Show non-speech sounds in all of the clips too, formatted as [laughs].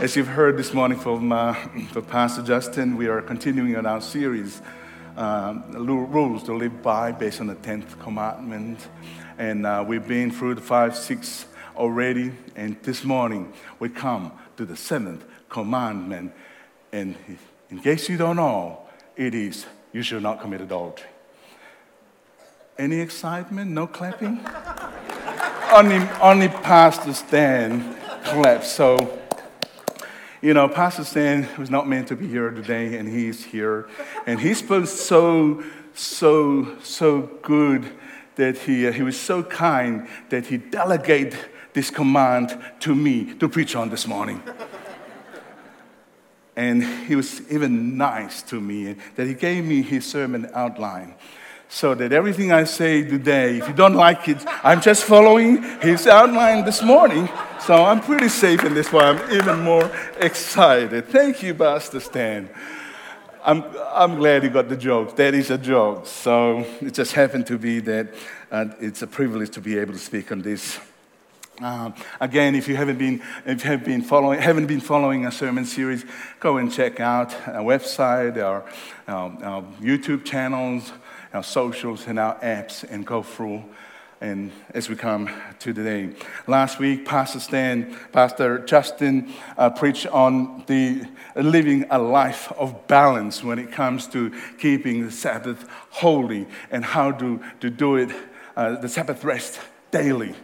As you've heard this morning from, uh, from Pastor Justin, we are continuing on our series, um, Rules to Live By, based on the 10th commandment. And uh, we've been through the five, six already. And this morning, we come to the seventh commandment. And in case you don't know, it is you shall not commit adultery. Any excitement? No clapping? [laughs] only, only Pastor Stan claps. So, you know, Pastor Stan was not meant to be here today, and he's here. And he's been so, so, so good that he, uh, he was so kind that he delegated this command to me to preach on this morning. and he was even nice to me that he gave me his sermon outline so that everything I say today, if you don't like it, I'm just following his outline this morning. So I'm pretty safe in this one. I'm even more excited. Thank you, Pastor Stan. I'm, I'm glad you got the joke. That is a joke. So it just happened to be that uh, it's a privilege to be able to speak on this. Um, again, if you haven't been, if you have been following, haven't been following a sermon series, go and check out our website, our, our, our YouTube channels, our socials and our apps and go through and as we come to today. Last week, Pastor Stan, Pastor Justin uh, preached on the living a life of balance when it comes to keeping the Sabbath holy and how to, to do it, uh, the Sabbath rest daily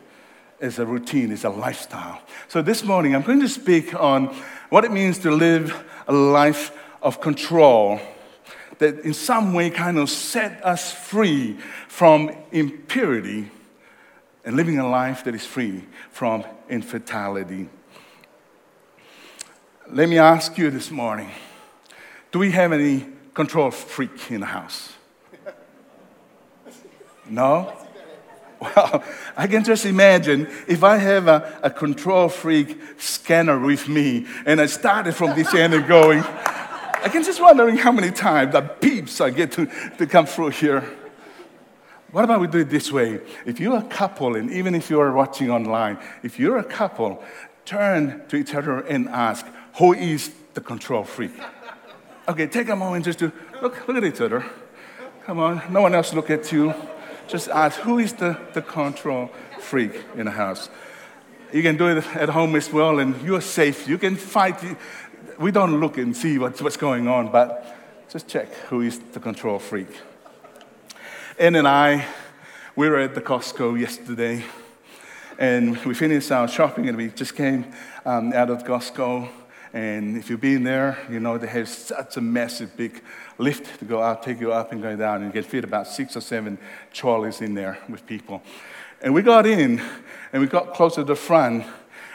is a routine, is a lifestyle. So this morning, I'm going to speak on what it means to live a life of control that in some way kind of set us free from impurity and living a life that is free from infidelity. Let me ask you this morning do we have any control freak in the house? No? Well, [laughs] I can just imagine if I have a, a control freak scanner with me and I started from this end and going, I can just wondering how many times that beeps I get to, to come through here. What about we do it this way? If you're a couple, and even if you're watching online, if you're a couple, turn to each other and ask, who is the control freak? Okay, take a moment just to look, look at each other. Come on, no one else look at you. Just ask, who is the, the control freak in the house? You can do it at home as well, and you're safe. You can fight we don't look and see what's, what's going on, but just check who is the control freak. Ann and I, we were at the Costco yesterday, and we finished our shopping, and we just came um, out of Costco. And if you've been there, you know they have such a massive big lift to go out, take you up and go down, and you can fit about six or seven trolleys in there with people. And we got in, and we got close to the front,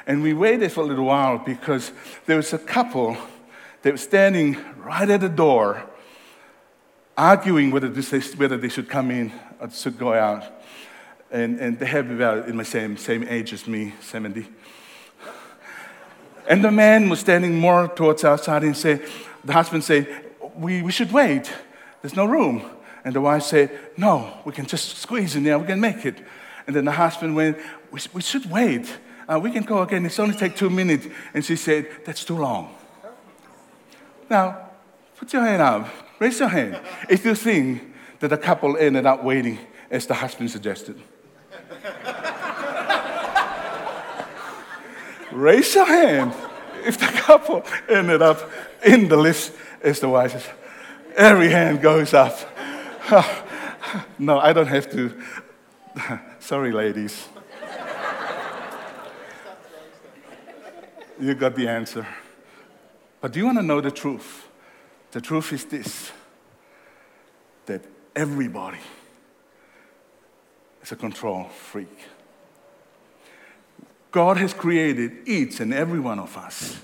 and we waited for a little while because there was a couple that was standing right at the door, arguing whether, this, whether they should come in or should go out. And, and they have about in my same, same age as me, 70. And the man was standing more towards outside and said, the husband said, we, we should wait. There's no room. And the wife said, no, we can just squeeze in there. We can make it. And then the husband went, we, we should wait uh, we can go again. It's only take two minutes. And she said, that's too long. Now, put your hand up. Raise your hand if you think that the couple ended up waiting as the husband suggested. Raise your hand if the couple ended up in the list as the wife. Every hand goes up. [laughs] no, I don't have to. [laughs] Sorry, ladies. You got the answer. But do you want to know the truth? The truth is this that everybody is a control freak. God has created each and every one of us,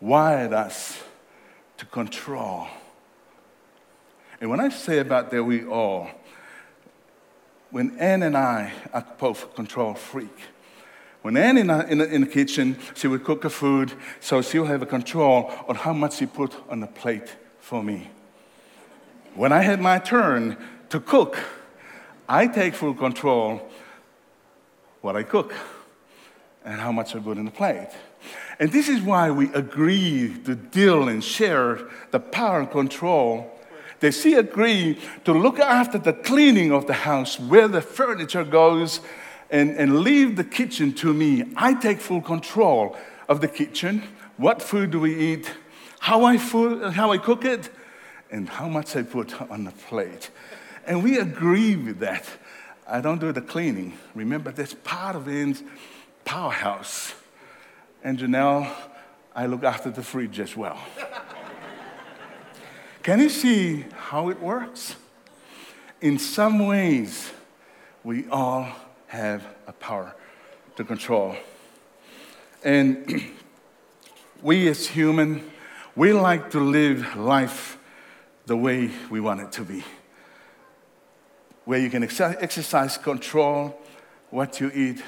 wired us to control. And when I say about that, we all, when Ann and I are both control freak, when Ann in, in, in the kitchen, she would cook the food, so she'll have a control on how much she put on the plate for me. When I had my turn to cook, I take full control what I cook and how much I put in the plate. And this is why we agree to deal and share the power and control. They see agree to look after the cleaning of the house, where the furniture goes, and, and leave the kitchen to me. I take full control of the kitchen. What food do we eat? How I, food, how I cook it? And how much I put on the plate. And we agree with that. I don't do the cleaning. Remember, that's part of Ann's powerhouse. And Janelle, I look after the fridge as well. [laughs] Can you see how it works? In some ways, we all have a power to control. And [clears throat] we as human, we like to live life the way we want it to be. Where you can ex- exercise control, what you eat,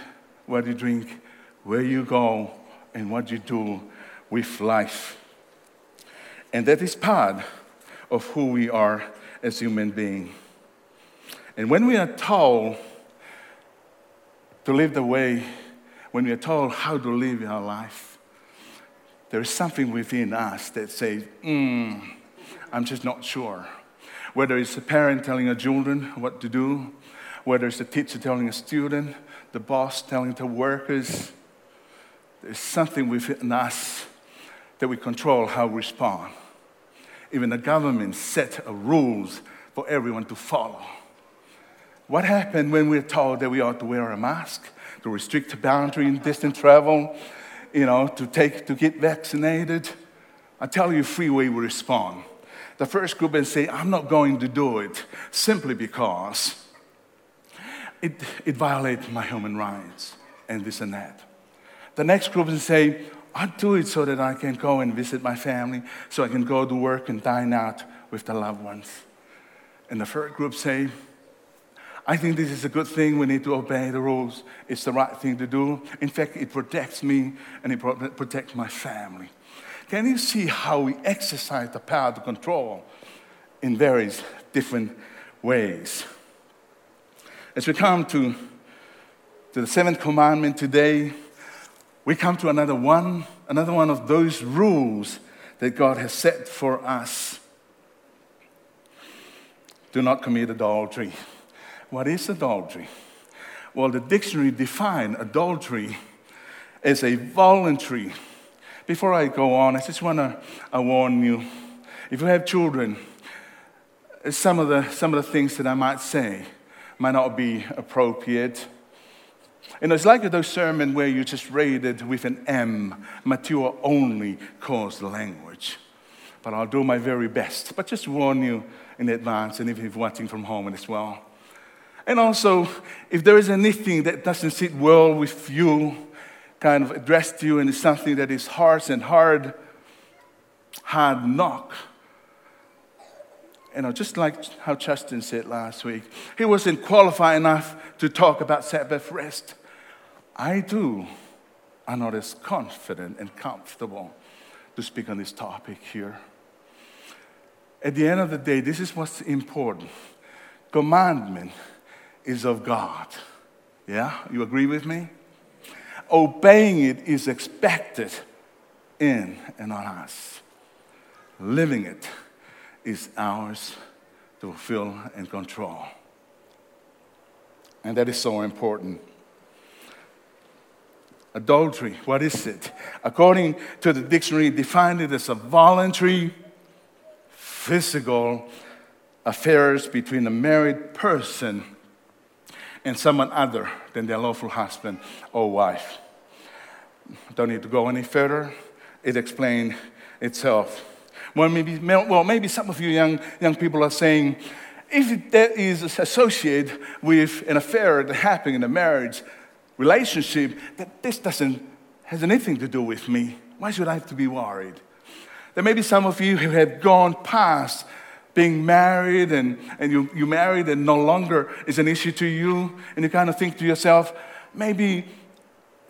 what you drink, where you go, and what you do with life. And that is part of who we are as human beings. And when we are told to live the way, when we are told how to live our life, there is something within us that says, mm, I'm just not sure. Whether it's a parent telling a children what to do, whether it's a teacher telling a student, the boss telling the workers, there's something within us that we control how we respond. Even the government set rules for everyone to follow. What happened when we're told that we ought to wear a mask, to restrict boundary in distant travel, you know, to, take, to get vaccinated? I tell you ways we respond. The first group and say, I'm not going to do it simply because it, it violates my human rights and this and that. The next group and say, I'll do it so that I can go and visit my family, so I can go to work and dine out with the loved ones. And the third group say, I think this is a good thing. We need to obey the rules. It's the right thing to do. In fact, it protects me and it protects my family. Can you see how we exercise the power to control in various different ways? As we come to, to the seventh commandment today, we come to another one, another one of those rules that God has set for us. Do not commit adultery. What is adultery? Well, the dictionary defines adultery as a voluntary. Before I go on, I just want to warn you if you have children, some of, the, some of the things that I might say might not be appropriate. Know, it's like those sermons where you just read it with an M, mature only the language. But I'll do my very best. But just warn you in advance, and if you're watching from home as well. And also, if there is anything that doesn't sit well with you, kind of addressed to you, and it's something that is harsh and hard, hard knock. You know, just like how Justin said last week, he wasn't qualified enough to talk about Sabbath rest. I do. I'm not as confident and comfortable to speak on this topic here. At the end of the day, this is what's important. Commandment is of God. Yeah? You agree with me? Obeying it is expected in and on us. Living it is ours to fulfill and control. And that is so important. Adultery, what is it? According to the dictionary, defined it as a voluntary, physical affairs between a married person and someone other than their lawful husband or wife. Don't need to go any further. It explains itself. Well maybe, well, maybe some of you young, young people are saying, if that is associated with an affair that happened in a marriage relationship, that this doesn't has anything to do with me. Why should I have to be worried? There may be some of you who have gone past being married and, and you, you married and no longer is an issue to you, and you kind of think to yourself, maybe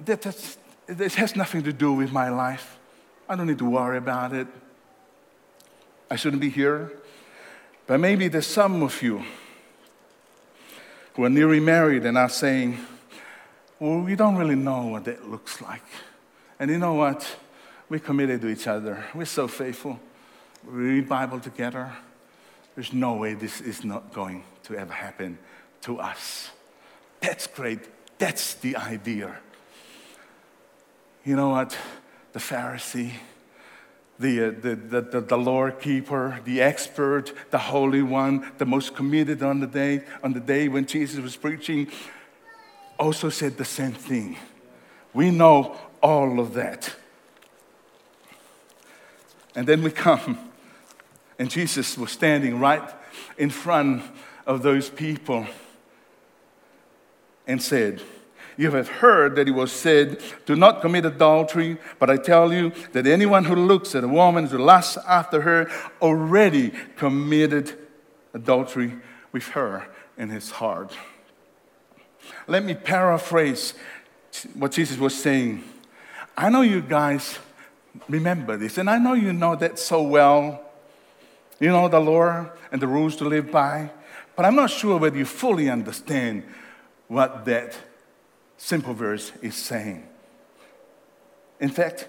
that, that's, this has nothing to do with my life. I don't need to worry about it. I shouldn't be here. But maybe there's some of you who are nearly married and are saying, well, we don't really know what that looks like. And you know what? We're committed to each other. We're so faithful. We read Bible together. There's no way this is not going to ever happen to us. That's great. That's the idea. You know what? The Pharisee, the, uh, the, the, the, the law keeper, the expert, the holy one, the most committed on the day, on the day when Jesus was preaching, also said the same thing. We know all of that. And then we come, and Jesus was standing right in front of those people and said, You have heard that it was said, Do not commit adultery, but I tell you that anyone who looks at a woman to lust after her already committed adultery with her in his heart. Let me paraphrase what Jesus was saying. I know you guys remember this, and I know you know that so well. You know the law and the rules to live by, but I'm not sure whether you fully understand what that simple verse is saying. In fact,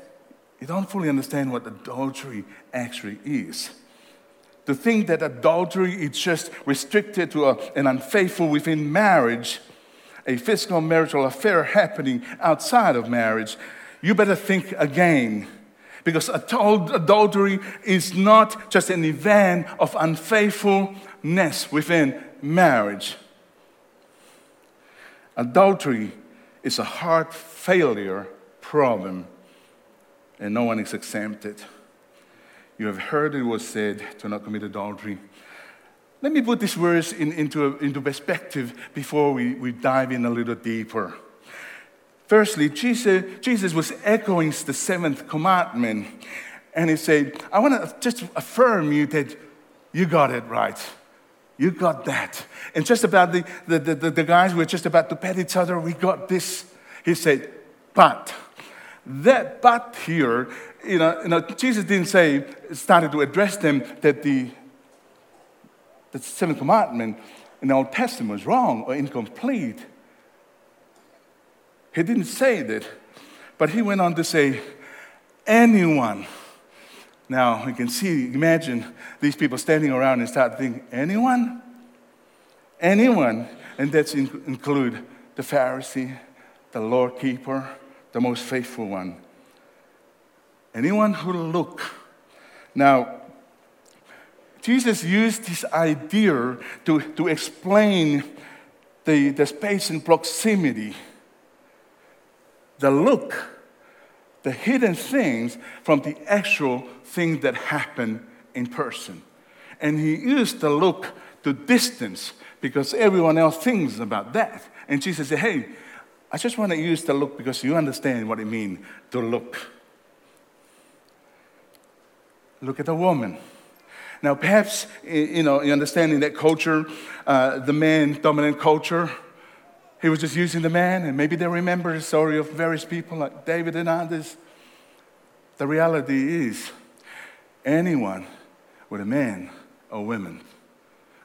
you don't fully understand what adultery actually is. To think that adultery is just restricted to a, an unfaithful within marriage, a physical marital affair happening outside of marriage, you better think again. Because adultery is not just an event of unfaithfulness within marriage. Adultery is a heart failure problem, and no one is exempted. You have heard it was said to not commit adultery. Let me put this verse in, into, into perspective before we, we dive in a little deeper. Firstly, Jesus, Jesus was echoing the seventh commandment, and he said, I want to just affirm you that you got it right. You got that. And just about the, the, the, the guys were just about to pet each other, we got this. He said, but. That but here, you know, you know, Jesus didn't say, started to address them that the, the seventh commandment in the Old Testament was wrong or incomplete. He didn't say that. But he went on to say, anyone now you can see, imagine these people standing around and start thinking, anyone? Anyone? And that's in, include the Pharisee, the law keeper, the most faithful one. Anyone who look. Now, Jesus used this idea to, to explain the, the space and proximity. The look the hidden things from the actual things that happen in person. And he used the look to distance because everyone else thinks about that. And Jesus said, Hey, I just want to use the look because you understand what it means to look. Look at a woman. Now, perhaps, you know, you understand in that culture, uh, the man dominant culture, he was just using the man, and maybe they remember the story of various people like David and others. The reality is, anyone with a man or woman,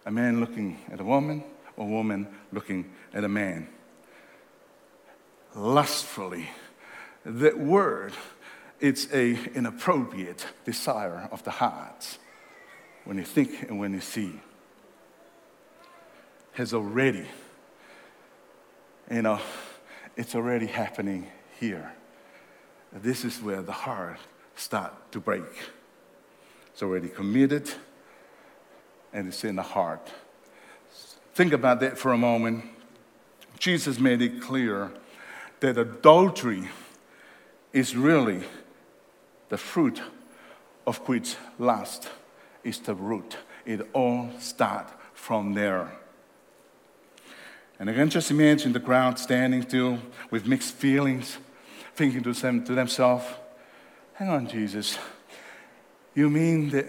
a man looking at a woman or woman looking at a man, lustfully, that word, it's a inappropriate desire of the heart when you think and when you see, has already you know, it's already happening here. This is where the heart starts to break. It's already committed and it's in the heart. Think about that for a moment. Jesus made it clear that adultery is really the fruit of which lust is the root. It all starts from there. And I can just imagine the crowd standing still with mixed feelings, thinking to, them, to themselves, hang on, Jesus. You mean that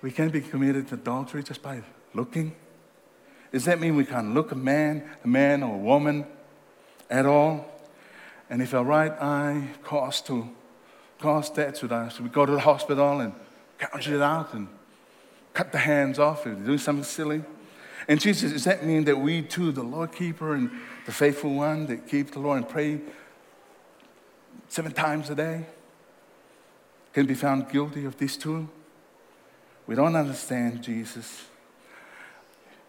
we can be committed to adultery just by looking? Does that mean we can't look a man, a man or a woman at all? And if our right eye caused to cause that, I, should we go to the hospital and gouge it out and cut the hands off they're doing something silly? And Jesus, does that mean that we too, the Lord keeper and the faithful one that keep the Lord and pray seven times a day? can be found guilty of this too. We don't understand Jesus.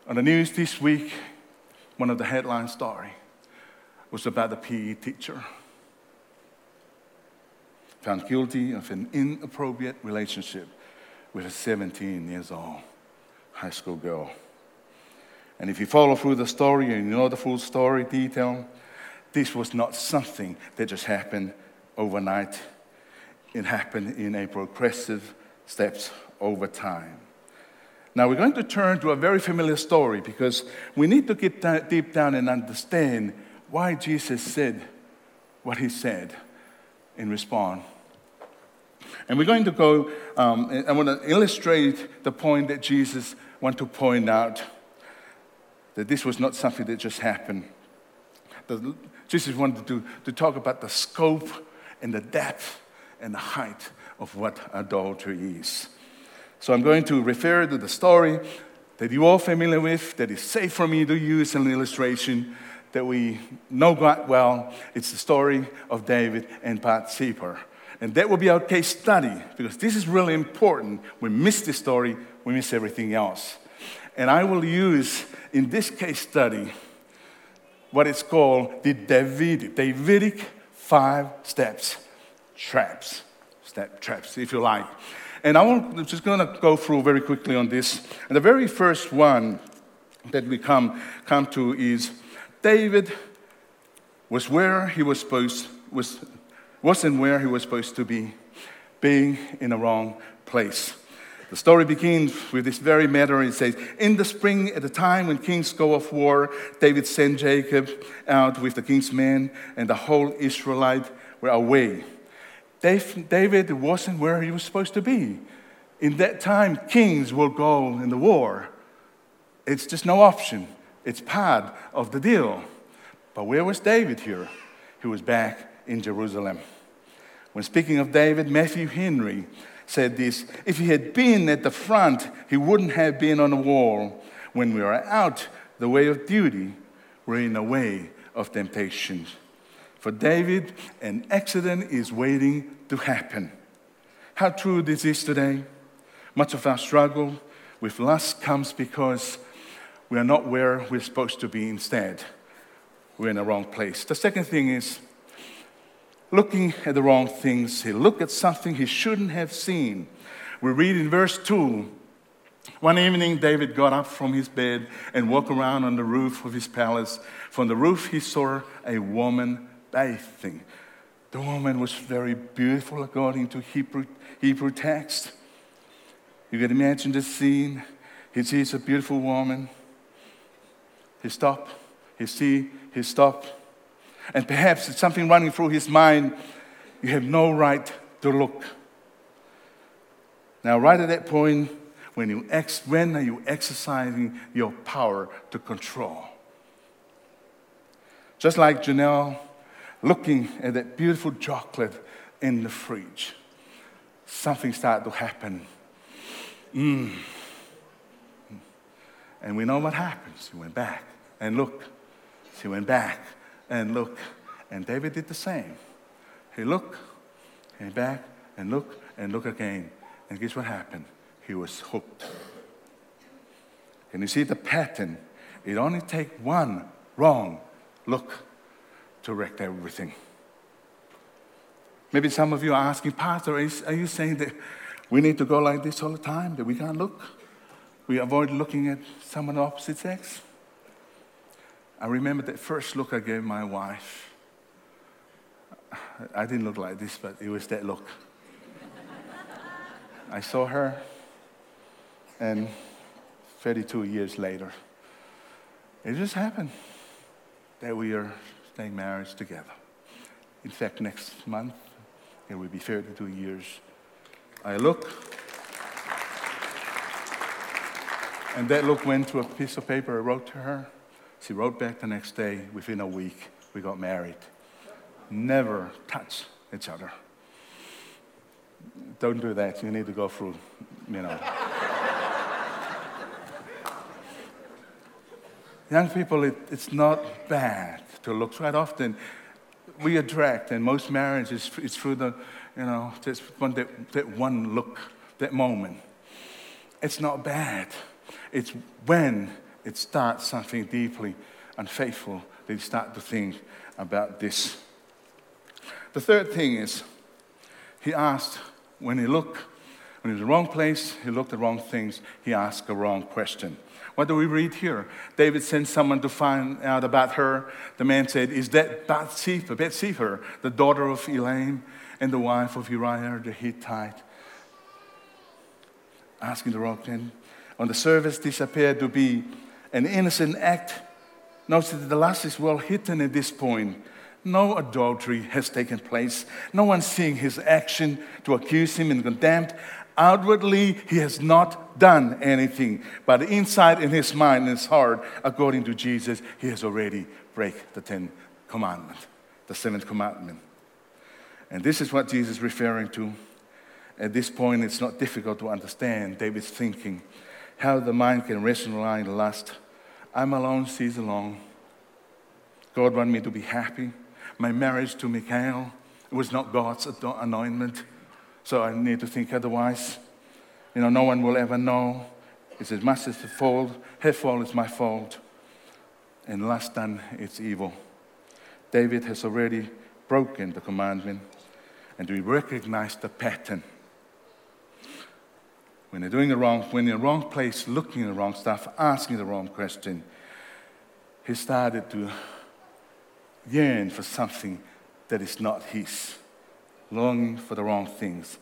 On the news this week, one of the headline story was about the PE teacher found guilty of an inappropriate relationship with a 17 years old high school girl. And if you follow through the story and you know the full story detail, this was not something that just happened overnight. It happened in a progressive steps over time. Now we're going to turn to a very familiar story because we need to get deep down and understand why Jesus said what he said in response. And we're going to go, um, I want to illustrate the point that Jesus wanted to point out that this was not something that just happened. Jesus wanted to, to talk about the scope and the depth and the height of what adultery is. So I'm going to refer to the story that you're all familiar with, that is safe for me to use an illustration that we know quite well. It's the story of David and Bathsheba. And that will be our case study because this is really important. We miss this story, we miss everything else. And I will use in this case study what is called the Davidic, Davidic five steps traps, step traps, if you like. And I am just going to go through very quickly on this. And the very first one that we come, come to is David was where he was supposed was wasn't where he was supposed to be, being in the wrong place. The story begins with this very matter. It says, In the spring, at the time when kings go off war, David sent Joab out with the king's men, and the whole Israelite were away. David wasn't where he was supposed to be. In that time, kings will go in the war. It's just no option, it's part of the deal. But where was David here? He was back in Jerusalem. When speaking of David, Matthew Henry said this If he had been at the front, he wouldn't have been on the wall. When we are out the way of duty, we're in the way of temptation. For David, an accident is waiting to happen. How true this is today. Much of our struggle with lust comes because we are not where we're supposed to be instead. We're in the wrong place. The second thing is looking at the wrong things. He looked at something he shouldn't have seen. We read in verse 2 one evening, David got up from his bed and walked around on the roof of his palace. From the roof, he saw a woman bathing. The woman was very beautiful according to Hebrew, Hebrew text. You can imagine the scene. He sees a beautiful woman. He stopped. He see. He stopped and perhaps it's something running through his mind. You have no right to look. Now, right at that point, when, you ex- when are you exercising your power to control? Just like Janelle looking at that beautiful chocolate in the fridge, something started to happen. Mm. And we know what happens. She went back and looked. She went back and look. And David did the same. He looked, came back, and looked, and looked again. And guess what happened? He was hooked. And you see the pattern? It only takes one wrong look to wreck everything. Maybe some of you are asking, Pastor, are you saying that we need to go like this all the time, that we can't look? We avoid looking at someone of opposite sex? I remember that first look I gave my wife. I didn't look like this, but it was that look. I saw her, and 32 years later, it just happened that we are staying married together. In fact, next month, it will be 32 years. I look, and that look went to a piece of paper I wrote to her. She wrote back the next day, within a week, we got married. Never touch each other. Don't do that. You need to go through, you know. Young people, it, it's not bad to look. Quite often, we attract, and most marriages is through the, you know, just one, that, that one look, that moment. It's not bad. It's when it starts something deeply unfaithful that you start to think about this. The third thing is, he asked when he looked, when he was in the wrong place, he looked at wrong things, he asked a wrong question. What do we read here? David sent someone to find out about her. The man said, Is that Bathsheba, Bathsheba, the daughter of Eliam and the wife of Uriah the Hittite? Asking the wrong thing. On the surface, this appeared to be an innocent act. Notice that the last is well hidden at this point. No adultery has taken place. No one seeing his action to accuse him and condemn. Outwardly, he has not done anything, but inside in his mind and his heart, according to Jesus, he has already break the Ten Commandments, the seventh commandment. And this is what Jesus is referring to. At this point, it's not difficult to understand David's thinking, how the mind can rationalize lust. I'm alone, she's alone. God wants me to be happy. My marriage to Michal was not God's anointment. So I need to think otherwise. You know, no one will ever know. It's as the fault, her fault is my fault. And last done, it's evil. David has already broken the commandment, and we recognize the pattern. When they're doing the wrong, when you're in the wrong place, looking at the wrong stuff, asking the wrong question, he started to yearn for something that is not his longing for the wrong things.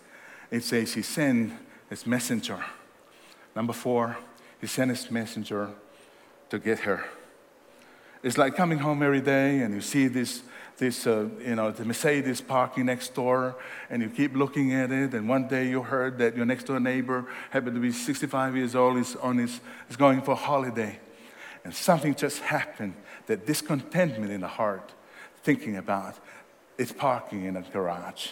It says he sent his messenger. Number four, he sent his messenger to get her. It's like coming home every day and you see this, this uh, you know, the Mercedes parking next door and you keep looking at it. And one day you heard that your next door neighbor happened to be 65 years old, is, on his, is going for a holiday. And something just happened that discontentment in the heart, thinking about, it's parking in a garage.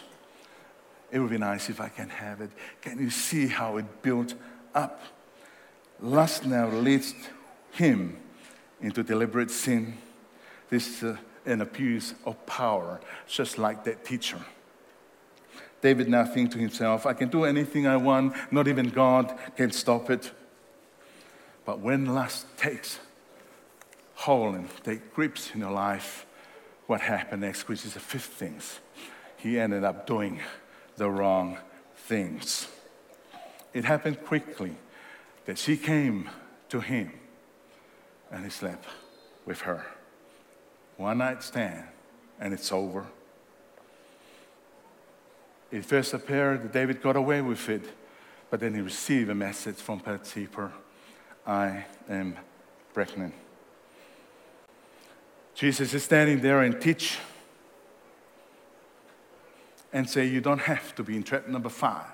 It would be nice if I can have it. Can you see how it built up? Lust now leads him into deliberate sin. This uh, an abuse of power, just like that teacher. David now thinks to himself, I can do anything I want, not even God can stop it. But when lust takes hold and takes grips in your life, what happened next, which is the fifth thing, he ended up doing the wrong things. It happened quickly that she came to him and he slept with her. One night stand, and it's over. It first appeared that David got away with it, but then he received a message from Bathsheba I am pregnant. Jesus is standing there and teach and say you don't have to be in trap number five,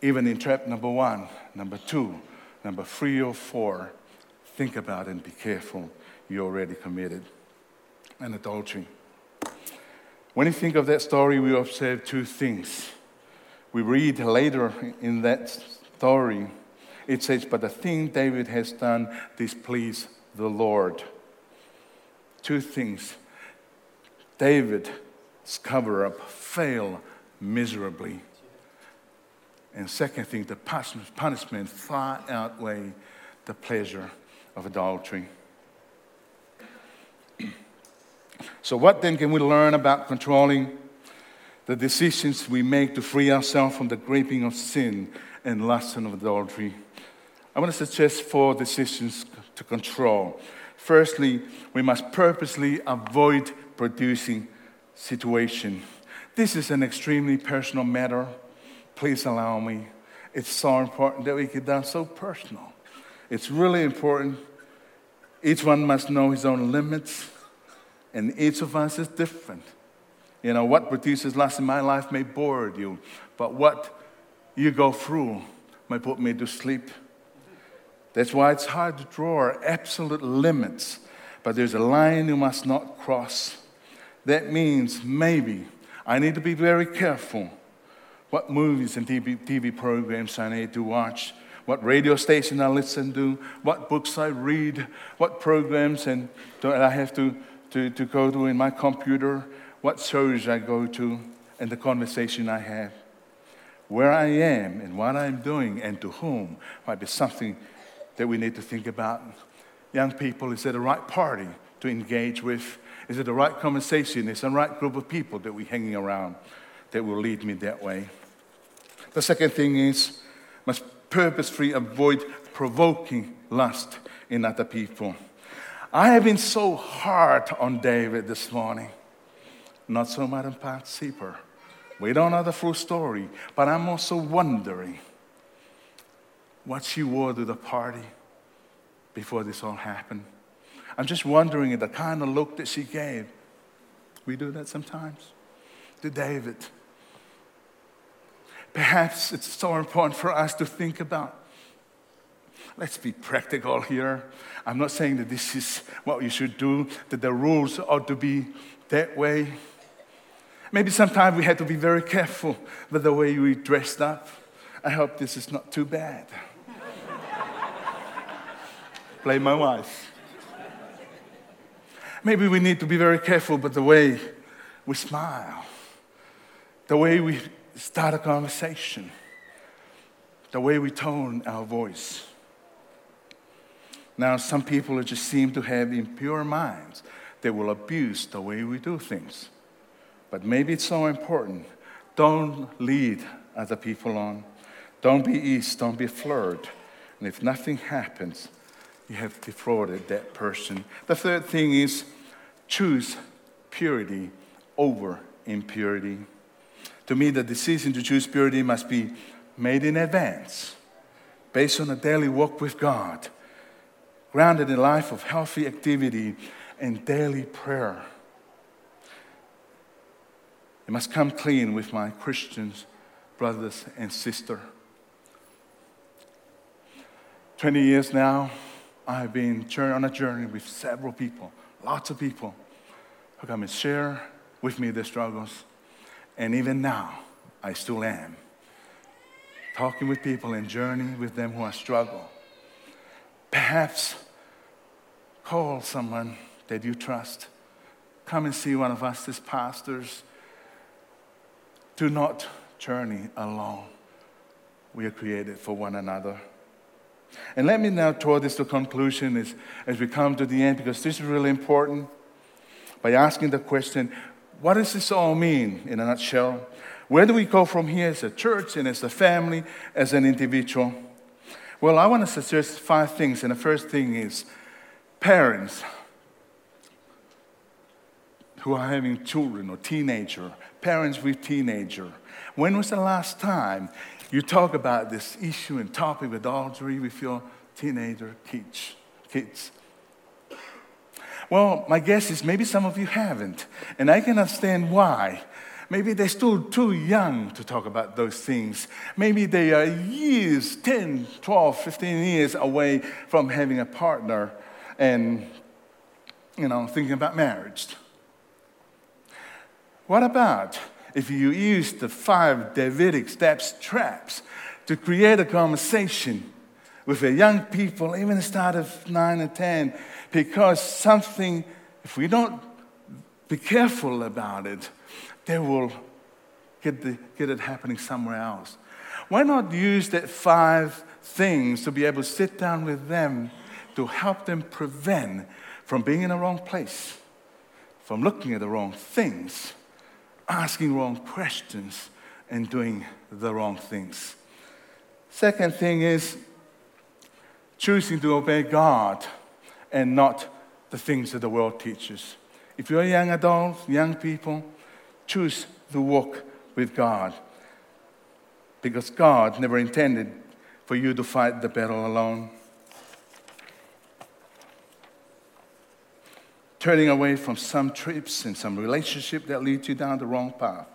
even in trap number one, number two, number three or four. Think about it and be careful. You're already committed an adultery. When you think of that story, we observe two things. We read later in that story, it says, But the thing David has done displeased the Lord. Two things. David's cover up failed miserably. And second thing, the punishment far outweigh the pleasure of adultery. So, what then can we learn about controlling the decisions we make to free ourselves from the gripping of sin and lust and adultery? I want to suggest four decisions to control. Firstly, we must purposely avoid producing situation. This is an extremely personal matter. Please allow me. It's so important that we get down so personal. It's really important. Each one must know his own limits, and each of us is different. You know, what produces lust in my life may bore you, but what you go through may put me to sleep. That's why it's hard to draw absolute limits, but there's a line you must not cross that means maybe I need to be very careful what movies and TV, TV programs I need to watch, what radio station I listen to, what books I read, what programs and I have to to, to go to in my computer, what shows I go to, and the conversation I have. Where I am and what I'm doing and to whom might be something that we need to think about. Young people, is it the right party to engage with? Is it the right conversation? Is it the right group of people that we're hanging around that will lead me that way? The second thing is, must purposefully avoid provoking lust in other people. I have been so hard on David this morning. Not so on Bathsheba. We don't know the full story, but I'm also wondering what she wore to the party before this all happened. I'm just wondering at the kind of look that she gave. We do that sometimes to David. Perhaps it's so important for us to think about. Let's be practical here. I'm not saying that this is what you should do, that the rules ought to be that way. Maybe sometimes we have to be very careful with the way we dressed up. I hope this is not too bad. [laughs] Blame my wife. Maybe we need to be very careful with the way we smile, the way we start a conversation, the way we tone our voice. Now, some people just seem to have impure minds. They will abuse the way we do things. But maybe it's so important. Don't lead other people on. Don't be east. Don't be a flirt. And if nothing happens, you have defrauded that person. The third thing is choose purity over impurity. To me, the decision to choose purity must be made in advance, based on a daily walk with God, grounded in a life of healthy activity and daily prayer. It must come clean with my Christians, brothers and sisters. 20 years now, I have been on a journey with several people, lots of people who come and share with me their struggles. And even now, I still am. Talking with people and journeying with them who are struggling. Perhaps call someone that you trust. Come and see one of us as pastors do not journey alone. We are created for one another. And let me now draw this to conclusion as, as we come to the end, because this is really important, by asking the question what does this all mean in a nutshell? Where do we go from here as a church and as a family, as an individual? Well, I want to suggest five things. And the first thing is parents who are having children or teenager, parents with teenager. When was the last time you talk about this issue and topic with adultery with your teenager kids? kids? Well, my guess is maybe some of you haven't, and I can understand why. Maybe they're still too young to talk about those things. Maybe they are years 10, 12, 15 years away from having a partner and, you know, thinking about marriage. What about if you use the five Davidic steps traps to create a conversation with the young people, even the start of nine and 10, because something, if we don't be careful about it, they will get, the, get it happening somewhere else. Why not use that five things to be able to sit down with them to help them prevent from being in the wrong place, from looking at the wrong things, asking wrong questions and doing the wrong things. Second thing is choosing to obey God and not the things that the world teaches. If you're a young adult, young people, choose to walk with God because God never intended for you to fight the battle alone. turning away from some trips and some relationship that lead you down the wrong path.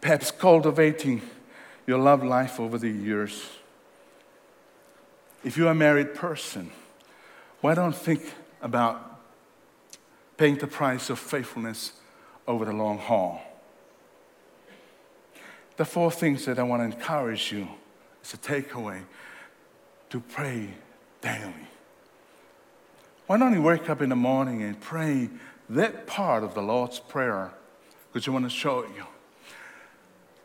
Perhaps cultivating your love life over the years. If you're a married person, why don't think about paying the price of faithfulness over the long haul? The four things that I want to encourage you as a takeaway to pray daily. Why don't you wake up in the morning and pray that part of the Lord's Prayer, which I want to show you.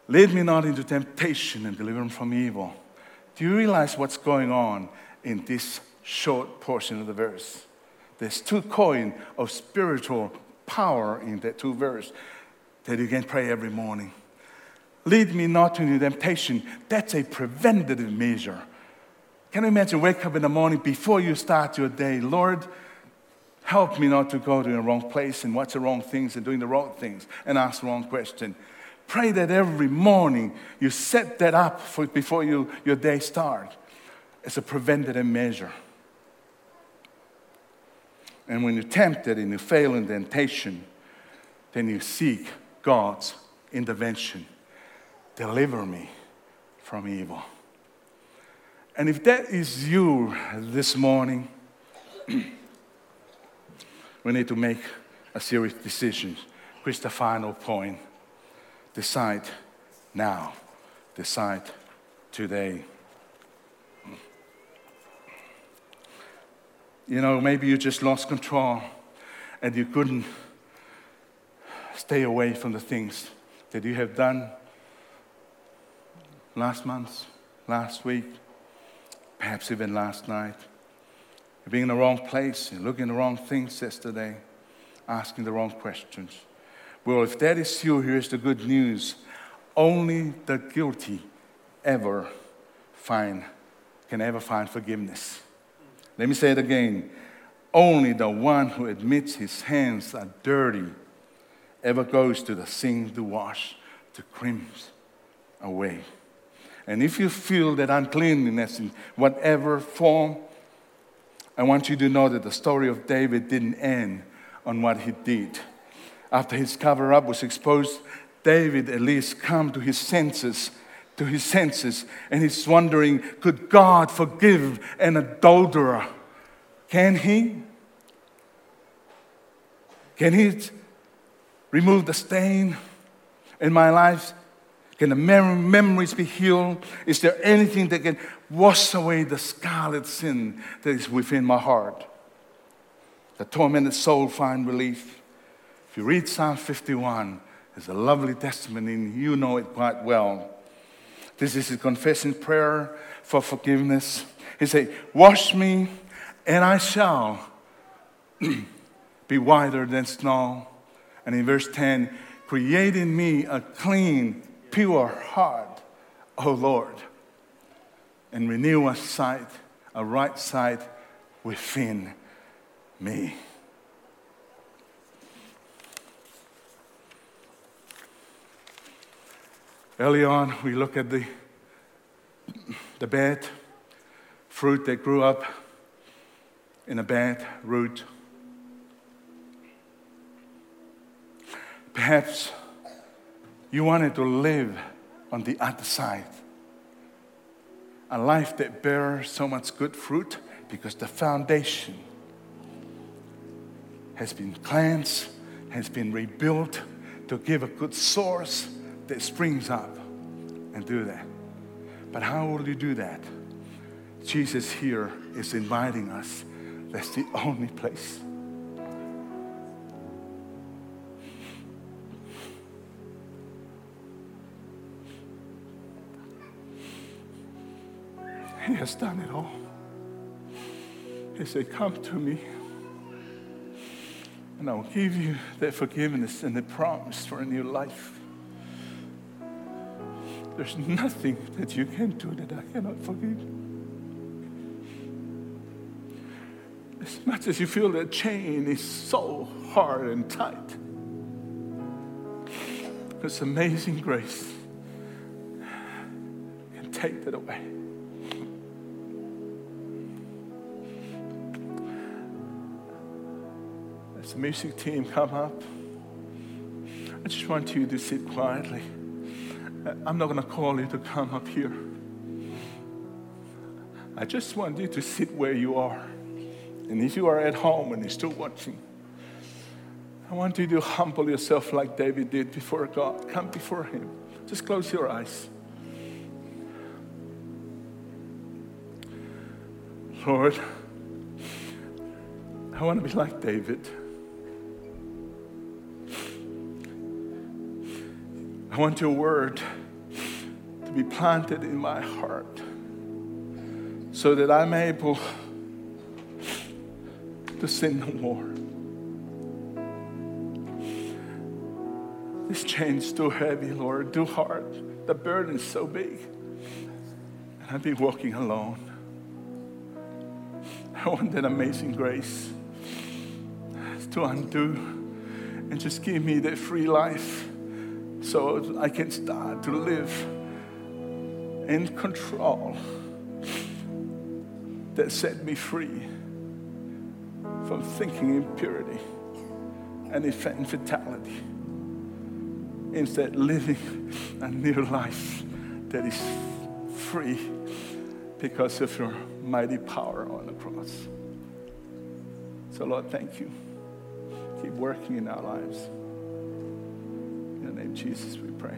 Lead me not into temptation and deliver me from evil. Do you realize what's going on in this short portion of the verse? There's two coin of spiritual power in that two verse that you can pray every morning. Lead me not into temptation. That's a preventative measure. Can you imagine wake up in the morning before you start your day, Lord, help me not to go to the wrong place and watch the wrong things and doing the wrong things and ask the wrong question. Pray that every morning you set that up for, before you, your day starts. It's a preventative measure. And when you're tempted and you fail in temptation, then you seek God's intervention. Deliver me from evil. And if that is you this morning, [clears throat] we need to make a serious decision. Here's the final point decide now, decide today. You know, maybe you just lost control and you couldn't stay away from the things that you have done last month, last week, perhaps even last night. You're being in the wrong place, you're looking at the wrong things yesterday, asking the wrong questions. Well, if that is you, here's the good news. Only the guilty ever find, can ever find forgiveness. Let me say it again. Only the one who admits his hands are dirty ever goes to the sink to wash the crimps away. And if you feel that uncleanliness in whatever form, I want you to know that the story of David didn't end on what he did after his cover up was exposed, David at least come to his senses, to his senses, and he's wondering, could God forgive an adulterer? Can he? Can he remove the stain in my life? Can the mem- memories be healed? Is there anything that can wash away the scarlet sin that is within my heart? The tormented soul find relief. If you read Psalm 51, it's a lovely testimony, and you know it quite well. This is his confession prayer for forgiveness. He said, Wash me, and I shall [clears throat] be whiter than snow. And in verse 10, create in me a clean, pure heart, O Lord, and renew a sight, a right sight within me. Early on, we look at the, the bad fruit that grew up in a bad root. Perhaps you wanted to live on the other side. A life that bears so much good fruit because the foundation has been cleansed, has been rebuilt to give a good source that springs up and do that. But how will you do that? Jesus here is inviting us. That's the only place. He has done it all. He said, Come to me, and I'll give you that forgiveness and the promise for a new life. There's nothing that you can do that I cannot forgive. As much as you feel that chain is so hard and tight, this amazing grace can take that away. The music team come up, I just want you to sit quietly. I'm not going to call you to come up here. I just want you to sit where you are. And if you are at home and you're still watching, I want you to humble yourself like David did before God. Come before Him. Just close your eyes. Lord, I want to be like David. I want your word to be planted in my heart so that I'm able to sin no more. This chain's too heavy, Lord, too hard. The burden's so big. And I've been walking alone. I want that amazing grace to undo and just give me that free life so I can start to live in control that set me free from thinking impurity and infidelity. Instead, living a new life that is free because of your mighty power on the cross. So, Lord, thank you. Keep working in our lives name, Jesus, we pray.